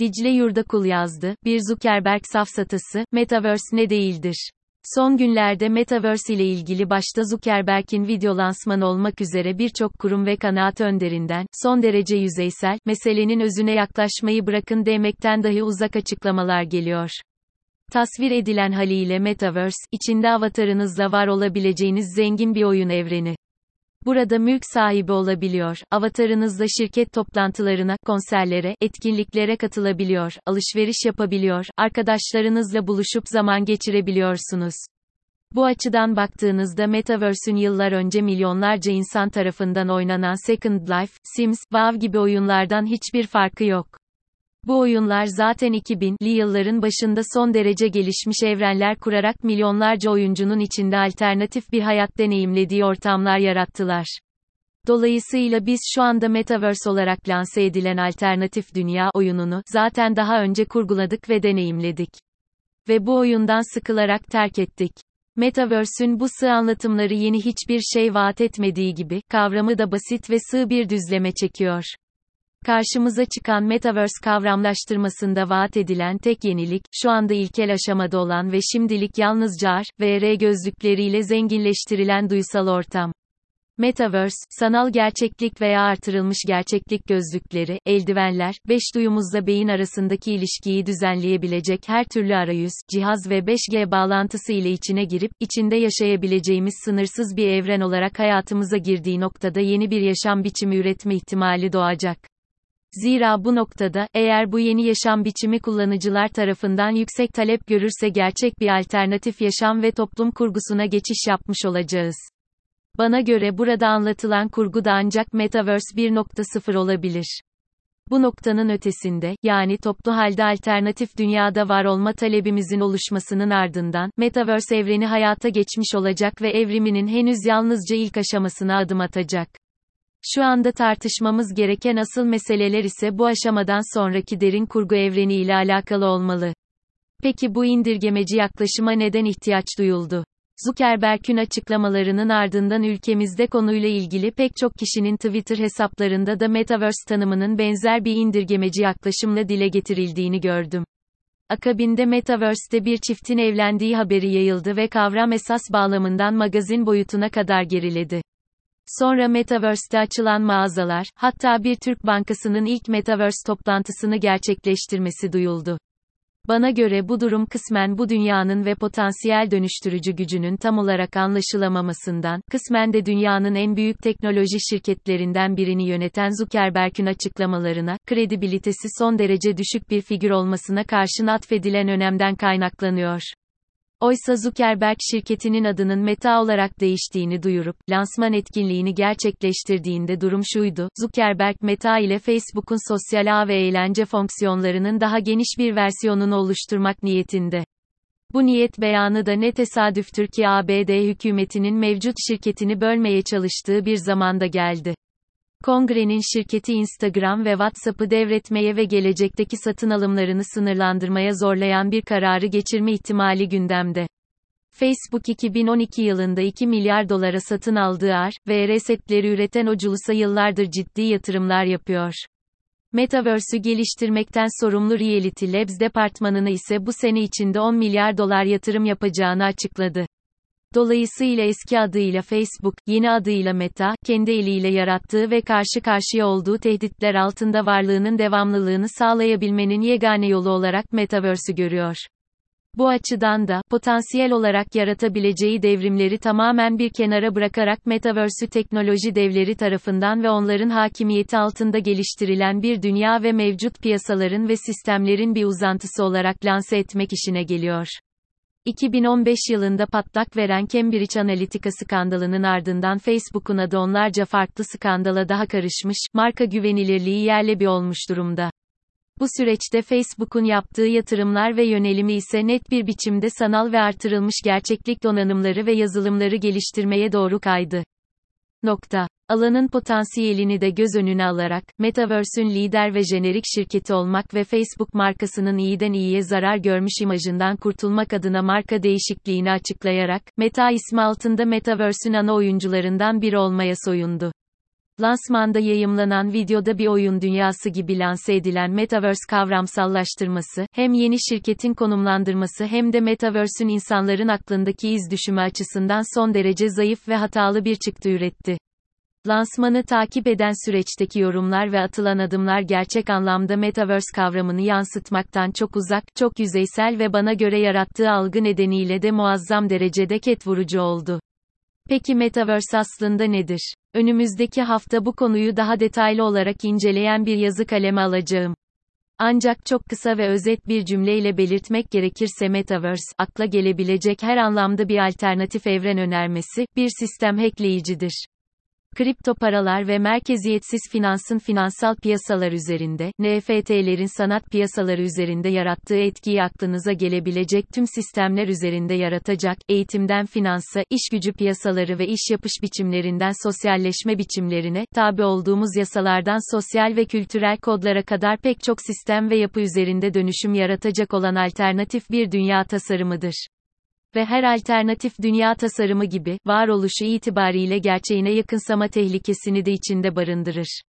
Dicle Yurdakul yazdı, bir Zuckerberg safsatası, Metaverse ne değildir? Son günlerde Metaverse ile ilgili başta Zuckerberg'in video lansmanı olmak üzere birçok kurum ve kanaat önderinden, son derece yüzeysel, meselenin özüne yaklaşmayı bırakın demekten dahi uzak açıklamalar geliyor. Tasvir edilen haliyle Metaverse, içinde avatarınızla var olabileceğiniz zengin bir oyun evreni. Burada mülk sahibi olabiliyor, avatarınızla şirket toplantılarına, konserlere, etkinliklere katılabiliyor, alışveriş yapabiliyor, arkadaşlarınızla buluşup zaman geçirebiliyorsunuz. Bu açıdan baktığınızda Metaverse'ün yıllar önce milyonlarca insan tarafından oynanan Second Life, Sims, WoW gibi oyunlardan hiçbir farkı yok. Bu oyunlar zaten 2000'li yılların başında son derece gelişmiş evrenler kurarak milyonlarca oyuncunun içinde alternatif bir hayat deneyimlediği ortamlar yarattılar. Dolayısıyla biz şu anda Metaverse olarak lanse edilen alternatif dünya oyununu zaten daha önce kurguladık ve deneyimledik. Ve bu oyundan sıkılarak terk ettik. Metaverse'ün bu sığ anlatımları yeni hiçbir şey vaat etmediği gibi, kavramı da basit ve sığ bir düzleme çekiyor. Karşımıza çıkan Metaverse kavramlaştırmasında vaat edilen tek yenilik, şu anda ilkel aşamada olan ve şimdilik yalnızca AR, VR gözlükleriyle zenginleştirilen duysal ortam. Metaverse, sanal gerçeklik veya artırılmış gerçeklik gözlükleri, eldivenler, beş duyumuzla beyin arasındaki ilişkiyi düzenleyebilecek her türlü arayüz, cihaz ve 5G bağlantısı ile içine girip, içinde yaşayabileceğimiz sınırsız bir evren olarak hayatımıza girdiği noktada yeni bir yaşam biçimi üretme ihtimali doğacak. Zira bu noktada, eğer bu yeni yaşam biçimi kullanıcılar tarafından yüksek talep görürse gerçek bir alternatif yaşam ve toplum kurgusuna geçiş yapmış olacağız. Bana göre burada anlatılan kurgu da ancak Metaverse 1.0 olabilir. Bu noktanın ötesinde, yani toplu halde alternatif dünyada var olma talebimizin oluşmasının ardından, Metaverse evreni hayata geçmiş olacak ve evriminin henüz yalnızca ilk aşamasına adım atacak. Şu anda tartışmamız gereken asıl meseleler ise bu aşamadan sonraki derin kurgu evreni ile alakalı olmalı. Peki bu indirgemeci yaklaşıma neden ihtiyaç duyuldu? Zuckerberg'ün açıklamalarının ardından ülkemizde konuyla ilgili pek çok kişinin Twitter hesaplarında da Metaverse tanımının benzer bir indirgemeci yaklaşımla dile getirildiğini gördüm. Akabinde Metaverse'te bir çiftin evlendiği haberi yayıldı ve kavram esas bağlamından magazin boyutuna kadar geriledi. Sonra Metaverse'te açılan mağazalar, hatta bir Türk bankasının ilk Metaverse toplantısını gerçekleştirmesi duyuldu. Bana göre bu durum kısmen bu dünyanın ve potansiyel dönüştürücü gücünün tam olarak anlaşılamamasından, kısmen de dünyanın en büyük teknoloji şirketlerinden birini yöneten Zuckerberg'ün açıklamalarına, kredibilitesi son derece düşük bir figür olmasına karşın atfedilen önemden kaynaklanıyor. Oysa Zuckerberg şirketinin adının Meta olarak değiştiğini duyurup, lansman etkinliğini gerçekleştirdiğinde durum şuydu, Zuckerberg Meta ile Facebook'un sosyal ağ ve eğlence fonksiyonlarının daha geniş bir versiyonunu oluşturmak niyetinde. Bu niyet beyanı da ne tesadüftür ki ABD hükümetinin mevcut şirketini bölmeye çalıştığı bir zamanda geldi. Kongrenin şirketi Instagram ve WhatsApp'ı devretmeye ve gelecekteki satın alımlarını sınırlandırmaya zorlayan bir kararı geçirme ihtimali gündemde. Facebook 2012 yılında 2 milyar dolara satın aldığı AR ve resetleri üreten Oculus'a yıllardır ciddi yatırımlar yapıyor. Metaverse'ü geliştirmekten sorumlu Reality Labs departmanını ise bu sene içinde 10 milyar dolar yatırım yapacağını açıkladı. Dolayısıyla eski adıyla Facebook, yeni adıyla Meta, kendi eliyle yarattığı ve karşı karşıya olduğu tehditler altında varlığının devamlılığını sağlayabilmenin yegane yolu olarak Metaverse'ü görüyor. Bu açıdan da, potansiyel olarak yaratabileceği devrimleri tamamen bir kenara bırakarak Metaverse'ü teknoloji devleri tarafından ve onların hakimiyeti altında geliştirilen bir dünya ve mevcut piyasaların ve sistemlerin bir uzantısı olarak lanse etmek işine geliyor. 2015 yılında patlak veren Cambridge Analytica skandalının ardından Facebook'un adı onlarca farklı skandala daha karışmış, marka güvenilirliği yerle bir olmuş durumda. Bu süreçte Facebook'un yaptığı yatırımlar ve yönelimi ise net bir biçimde sanal ve artırılmış gerçeklik donanımları ve yazılımları geliştirmeye doğru kaydı. Nokta. Alanın potansiyelini de göz önüne alarak, Metaverse'ün lider ve jenerik şirketi olmak ve Facebook markasının iyiden iyiye zarar görmüş imajından kurtulmak adına marka değişikliğini açıklayarak, Meta ismi altında Metaverse'ün ana oyuncularından biri olmaya soyundu. Lansmanda yayımlanan videoda bir oyun dünyası gibi lanse edilen Metaverse kavramsallaştırması, hem yeni şirketin konumlandırması hem de Metaverse'ün insanların aklındaki iz düşümü açısından son derece zayıf ve hatalı bir çıktı üretti. Lansmanı takip eden süreçteki yorumlar ve atılan adımlar gerçek anlamda Metaverse kavramını yansıtmaktan çok uzak, çok yüzeysel ve bana göre yarattığı algı nedeniyle de muazzam derecede ket vurucu oldu. Peki Metaverse aslında nedir? Önümüzdeki hafta bu konuyu daha detaylı olarak inceleyen bir yazı kaleme alacağım. Ancak çok kısa ve özet bir cümleyle belirtmek gerekirse Metaverse, akla gelebilecek her anlamda bir alternatif evren önermesi, bir sistem hackleyicidir. Kripto paralar ve merkeziyetsiz finansın finansal piyasalar üzerinde, NFT'lerin sanat piyasaları üzerinde yarattığı etkiyi aklınıza gelebilecek tüm sistemler üzerinde yaratacak, eğitimden finansa, iş gücü piyasaları ve iş yapış biçimlerinden sosyalleşme biçimlerine, tabi olduğumuz yasalardan sosyal ve kültürel kodlara kadar pek çok sistem ve yapı üzerinde dönüşüm yaratacak olan alternatif bir dünya tasarımıdır ve her alternatif dünya tasarımı gibi, varoluşu itibariyle gerçeğine yakınsama tehlikesini de içinde barındırır.